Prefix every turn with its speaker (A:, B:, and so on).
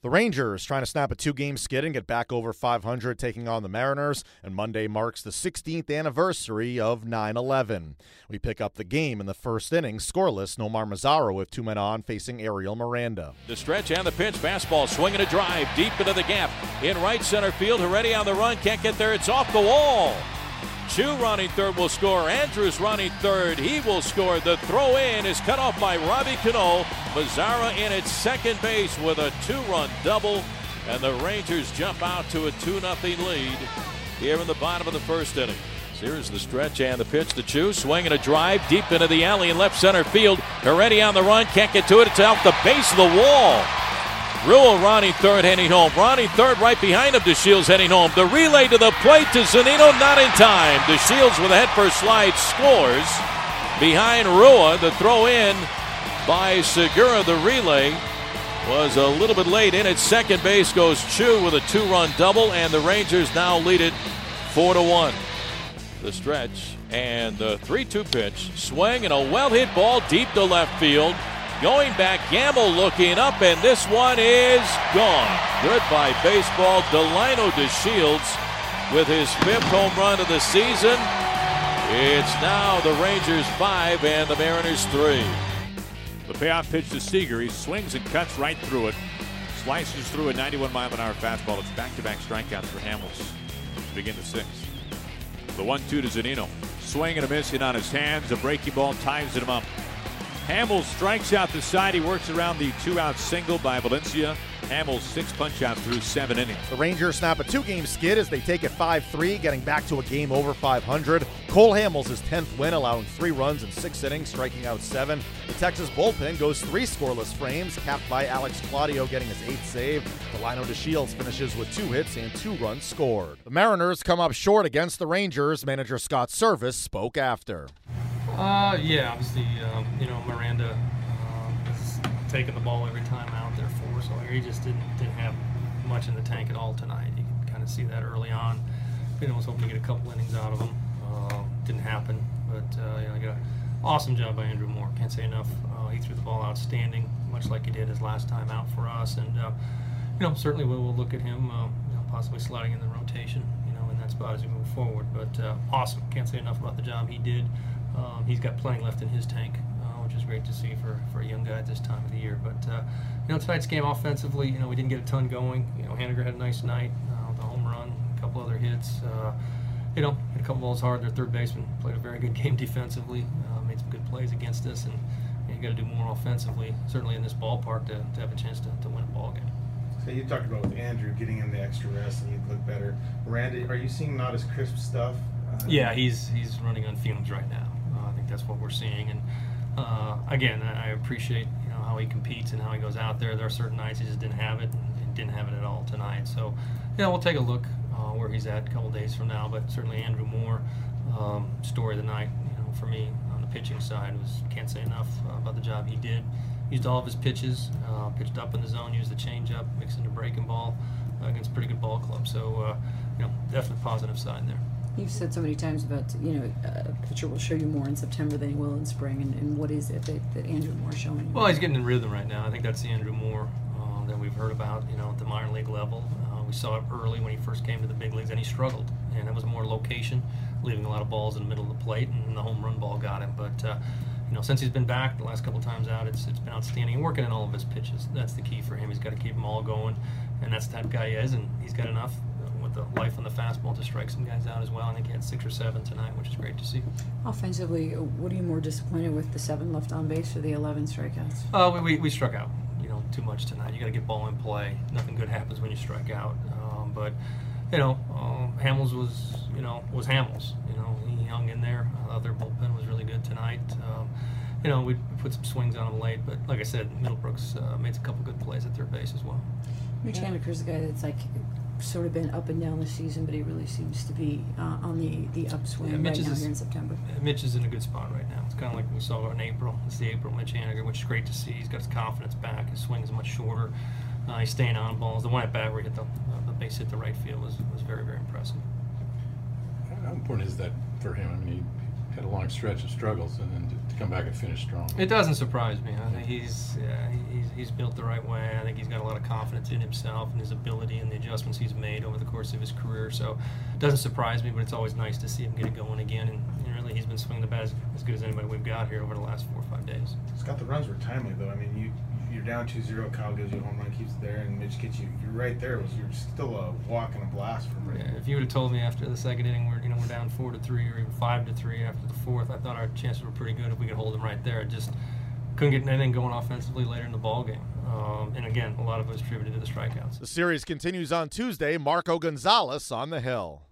A: The Rangers trying to snap a two game skid and get back over 500, taking on the Mariners, and Monday marks the 16th anniversary of 9 11. We pick up the game in the first inning, scoreless, Nomar Mazara with two men on, facing Ariel Miranda.
B: The stretch and the pitch, fastball swinging a drive deep into the gap. In right center field, Heredia on the run, can't get there, it's off the wall. Choo running third will score. Andrus running third. He will score. The throw in is cut off by Robbie Cano. Mazara in at second base with a two run double. And the Rangers jump out to a 2 0 lead here in the bottom of the first inning. Here's the stretch and the pitch to Choo. Swinging a drive deep into the alley in left center field. Heredia on the run. Can't get to it. It's out the base of the wall. Rua Ronnie third heading home. Ronnie third right behind him. DeShields heading home. The relay to the plate to Zunino not in time. DeShields with a head first slide scores. Behind Rua, the throw in by Segura. The relay was a little bit late. In at second base goes Choo with a two-run double, and the Rangers now lead it four to one. The stretch and the 3-2 pitch. Swing and a well-hit ball deep to left field. Going back, Gamel looking up, and this one is gone. Goodbye, baseball. Delino DeShields with his fifth home run of the season. It's now the Rangers five and the Mariners three.
C: The payoff pitch to Seager. He swings and cuts right through it. Slices through a 91 mile an hour fastball. It's back to back strikeouts for Hamels to begin the sixth. The 1 2 to Zunino. Swing and a miss in on his hands. A breaking ball ties it him up. Hamels strikes out the side. He works around the two out single by Valencia. Hamels six punch outs through seven innings.
A: The Rangers snap a two game skid as they take it 5 3, getting back to a game over 500. Cole Hamels' his 10th win, allowing three runs in six innings, striking out seven. The Texas bullpen goes three scoreless frames, capped by Alex Claudio getting his eighth save. Delino DeShields finishes with two hits and two runs scored. The Mariners come up short against the Rangers. Manager Scott Servais spoke after.
D: Uh, yeah, obviously, um, you know, Miranda um, is taking the ball every time out there for us. So he just didn't didn't have much in the tank at all tonight. You can kind of see that early on. You know, was hoping to get a couple innings out of him. Uh, didn't happen, but uh, you know, I got an awesome job by Andrew Moore. Can't say enough. Uh, he threw the ball outstanding, much like he did his last time out for us. And uh, you know, certainly we'll, we'll look at him, uh, you know, possibly sliding in the rotation, you know, in that spot as we move forward. But uh, awesome. Can't say enough about the job he did. Um, he's got plenty left in his tank, uh, which is great to see for, for a young guy at this time of the year. But uh, you know, tonight's game offensively, you know, we didn't get a ton going. You know, Haniger had a nice night, uh, the home run, a couple other hits. Uh, you know, hit a couple balls hard. Their third baseman played a very good game defensively, uh, made some good plays against us, and you, know, you got to do more offensively, certainly in this ballpark, to, to have a chance to, to win a ball game.
E: So you talked about with Andrew getting in the extra rest and he'd look better. Miranda, are you seeing not as crisp stuff? Uh,
D: Yeah, he's he's running on fumes right now. That's what we're seeing. And uh, again, I appreciate you know how he competes and how he goes out there. There are certain nights he just didn't have it and, didn't have it at all tonight. So yeah, we'll take a look uh, where he's at a couple days from now. But certainly Andrew Moore, um, story of the night. You know, for me on the pitching side was can't say enough uh, about the job he did. Used all of his pitches, uh, pitched up in the zone, used the changeup, mixed into breaking ball uh, against a pretty good ball club. So uh, you know, definitely positive side there.
F: You've said so many times about, you know, a pitcher will show you more in September than he will in spring, and, and what is it that, that Andrew Moore's showing?
D: Well, he's getting in rhythm right now. I think that's the Andrew Moore uh, that we've heard about, you know, at the minor league level. Uh, we saw it early when he first came to the big leagues, and he struggled. And it was more location, leaving a lot of balls in the middle of the plate, and the home run ball got him. But, uh, you know, since he's been back the last couple times out, it's, it's been outstanding. And working in all of his pitches, that's the key for him. He's got to keep them all going, and that's the type of guy he is, and he's got enough uh, the life on the fastball to strike some guys out as well. I think he had six or seven tonight, which is great to see.
F: Offensively, what are you more disappointed with, the seven left on base or the 11 strikeouts?
D: Uh, we, we, we struck out, you know, too much tonight. You got to get ball in play. Nothing good happens when you strike out. Um, but, you know, um, Hamels was, you know, was Hamels. You know, he hung in there. Uh, their bullpen was really good tonight. Um, you know, we put some swings on him late, but like I said, Middlebrooks uh, made a couple good plays at third base as well.
F: Mitch Haniger's a guy that's like sort of been up and down this season, but he really seems to be uh, on the, the upswing
D: Yeah, Mitch
F: right
D: is
F: now
D: a-
F: here in September.
D: Mitch is in a good spot right now. It's kind of like we saw in April. It's the April Mitch Haniger, which is great to see. He's got his confidence back. His swing is much shorter. Uh, he's staying on balls. The one at bat where he hit the, uh, the base hit the right field was, was very, very impressive.
G: How important is that for him? I mean, he had a long stretch of struggles, and then to, come back and finish strong.
D: It doesn't surprise me. I think he's, he's he's built the right way. I think he's got a lot of confidence in himself and his ability and the adjustments he's made over the course of his career. So it doesn't surprise me, but it's always nice to see him get it going again. And, and really, he's been swinging the bat as, as good as anybody we've got here over the last four or five days.
E: Scott, the runs were timely though. I mean, you you're down 2-0, Kyle gives you a home run, keeps it there, and Mitch gets you. You're right there. It was you're still a walk and a blast from right.
D: Yeah, if you would have told me after the second inning we're you know we're down four to three or even five to three after the fourth, I thought our chances were pretty good if we could hold them right there. I just couldn't get anything going offensively later in the ball game. Um, and again, a lot of it was attributed to the strikeouts.
A: The series continues on Tuesday. Marco Gonzales on the hill.